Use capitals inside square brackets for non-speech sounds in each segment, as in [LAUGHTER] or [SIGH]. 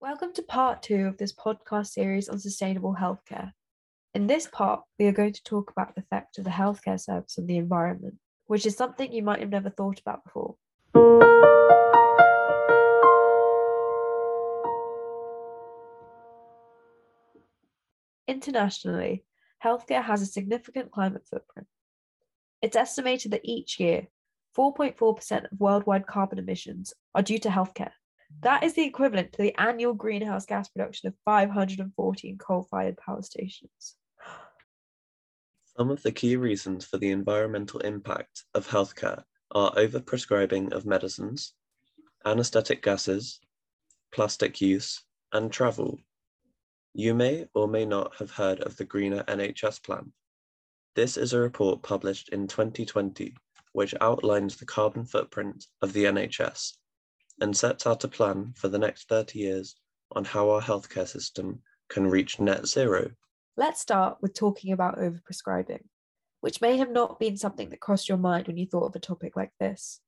Welcome to part two of this podcast series on sustainable healthcare. In this part, we are going to talk about the effect of the healthcare service on the environment, which is something you might have never thought about before. Internationally, healthcare has a significant climate footprint. It's estimated that each year, 4.4% of worldwide carbon emissions are due to healthcare. That is the equivalent to the annual greenhouse gas production of 514 coal fired power stations. [GASPS] Some of the key reasons for the environmental impact of healthcare are overprescribing of medicines, anesthetic gases, plastic use, and travel. You may or may not have heard of the Greener NHS Plan. This is a report published in 2020 which outlines the carbon footprint of the NHS and sets out a plan for the next 30 years on how our healthcare system can reach net zero. Let's start with talking about overprescribing, which may have not been something that crossed your mind when you thought of a topic like this.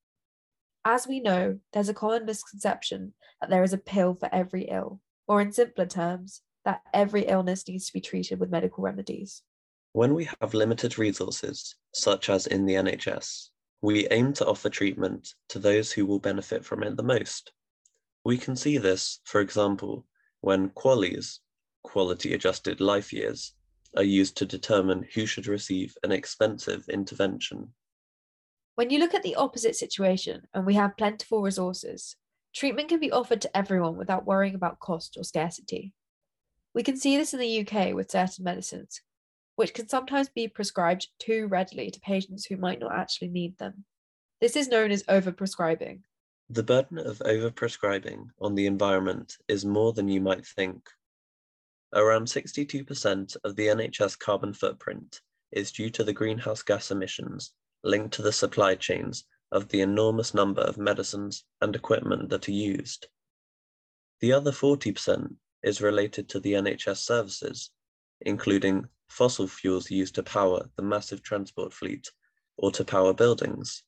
As we know, there's a common misconception that there is a pill for every ill, or in simpler terms, that every illness needs to be treated with medical remedies. When we have limited resources, such as in the NHS, we aim to offer treatment to those who will benefit from it the most. We can see this, for example, when QALYs, quality adjusted life years, are used to determine who should receive an expensive intervention. When you look at the opposite situation and we have plentiful resources, treatment can be offered to everyone without worrying about cost or scarcity. We can see this in the UK with certain medicines, which can sometimes be prescribed too readily to patients who might not actually need them. This is known as overprescribing. The burden of overprescribing on the environment is more than you might think. Around 62% of the NHS carbon footprint is due to the greenhouse gas emissions linked to the supply chains of the enormous number of medicines and equipment that are used. The other 40% is related to the NHS services, including fossil fuels used to power the massive transport fleet or to power buildings.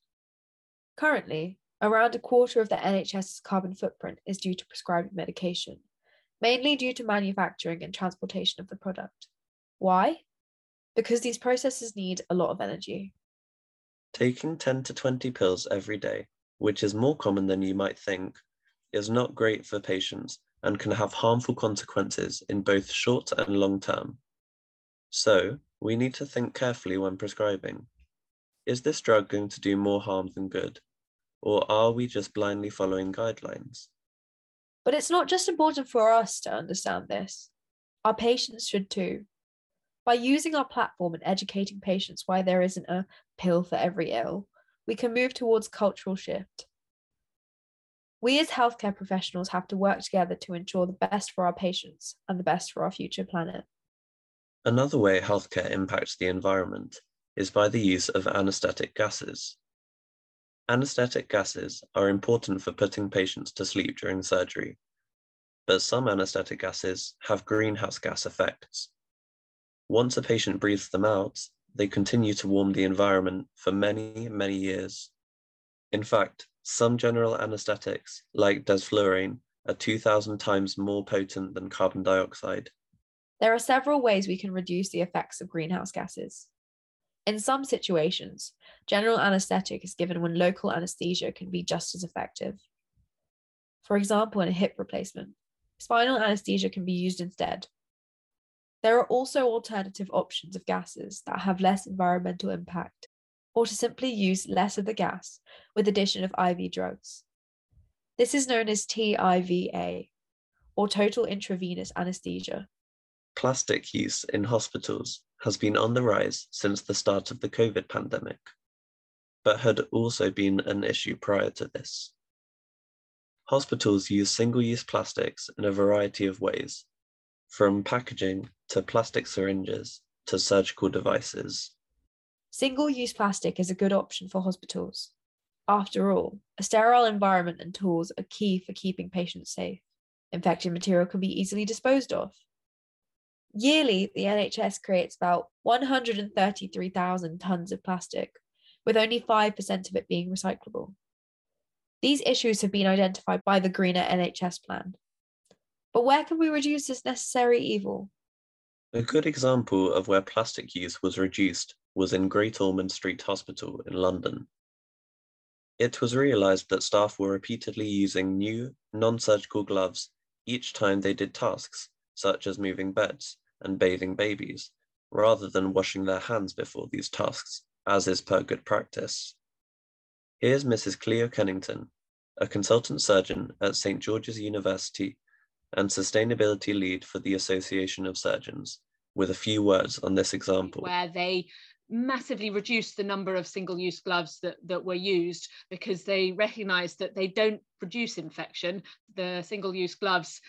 Currently, around a quarter of the NHS's carbon footprint is due to prescribed medication, mainly due to manufacturing and transportation of the product. Why? Because these processes need a lot of energy. Taking 10 to 20 pills every day, which is more common than you might think, is not great for patients and can have harmful consequences in both short and long term. So, we need to think carefully when prescribing. Is this drug going to do more harm than good? Or are we just blindly following guidelines? But it's not just important for us to understand this, our patients should too. By using our platform and educating patients why there isn't a pill for every ill, we can move towards cultural shift. We as healthcare professionals have to work together to ensure the best for our patients and the best for our future planet. Another way healthcare impacts the environment is by the use of anesthetic gases. Anesthetic gases are important for putting patients to sleep during surgery, but some anesthetic gases have greenhouse gas effects. Once a patient breathes them out, they continue to warm the environment for many, many years. In fact, some general anesthetics, like desflurane, are 2,000 times more potent than carbon dioxide. There are several ways we can reduce the effects of greenhouse gases. In some situations, general anesthetic is given when local anesthesia can be just as effective. For example, in a hip replacement, spinal anesthesia can be used instead. There are also alternative options of gases that have less environmental impact, or to simply use less of the gas with addition of IV drugs. This is known as TIVA, or total intravenous anesthesia. Plastic use in hospitals has been on the rise since the start of the COVID pandemic, but had also been an issue prior to this. Hospitals use single use plastics in a variety of ways, from packaging to plastic syringes to surgical devices. Single use plastic is a good option for hospitals. After all, a sterile environment and tools are key for keeping patients safe. Infected material can be easily disposed of, Yearly, the NHS creates about 133,000 tonnes of plastic, with only 5% of it being recyclable. These issues have been identified by the Greener NHS plan. But where can we reduce this necessary evil? A good example of where plastic use was reduced was in Great Ormond Street Hospital in London. It was realised that staff were repeatedly using new, non surgical gloves each time they did tasks, such as moving beds and bathing babies, rather than washing their hands before these tasks, as is per good practice. Here's Mrs. Cleo Kennington, a consultant surgeon at St. George's University and sustainability lead for the Association of Surgeons, with a few words on this example. Where they massively reduced the number of single-use gloves that, that were used because they recognized that they don't produce infection. The single-use gloves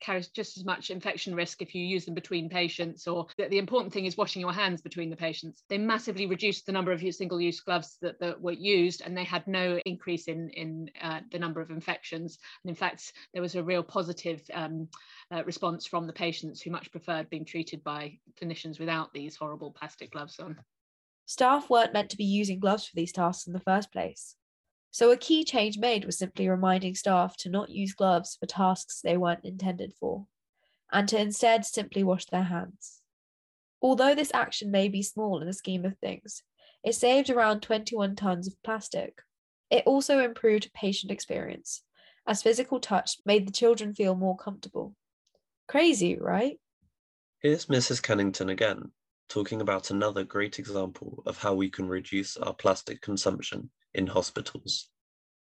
carries just as much infection risk if you use them between patients or that the important thing is washing your hands between the patients. They massively reduced the number of single-use gloves that, that were used and they had no increase in in uh, the number of infections. And in fact there was a real positive um, uh, response from the patients who much preferred being treated by clinicians without these horrible plastic gloves on. Staff weren't meant to be using gloves for these tasks in the first place so a key change made was simply reminding staff to not use gloves for tasks they weren't intended for, and to instead simply wash their hands. Although this action may be small in the scheme of things, it saved around 21 tonnes of plastic. It also improved patient experience, as physical touch made the children feel more comfortable. Crazy, right? Here's Mrs. Kennington again, talking about another great example of how we can reduce our plastic consumption in hospitals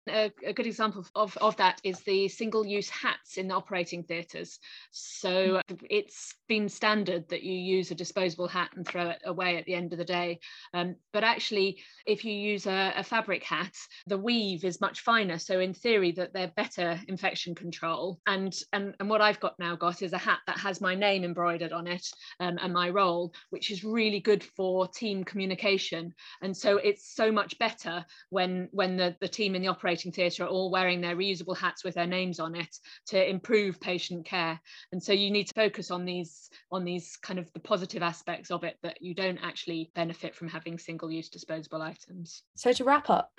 a, a, good example of, of that is the single use hats in the operating theatres. So mm. it's been standard that you use a disposable hat and throw it away at the end of the day. Um, but actually, if you use a, a, fabric hat, the weave is much finer. So in theory, that they're better infection control. And, and, and what I've got now got is a hat that has my name embroidered on it um, and my role, which is really good for team communication. And so it's so much better when when the, the team in the operating operating theatre are all wearing their reusable hats with their names on it to improve patient care. And so you need to focus on these on these kind of the positive aspects of it that you don't actually benefit from having single use disposable items. So to wrap up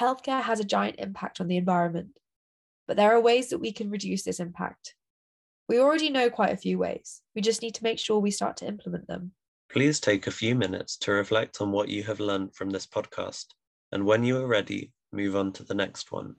healthcare has a giant impact on the environment but there are ways that we can reduce this impact. We already know quite a few ways. We just need to make sure we start to implement them. Please take a few minutes to reflect on what you have learned from this podcast, and when you are ready, move on to the next one.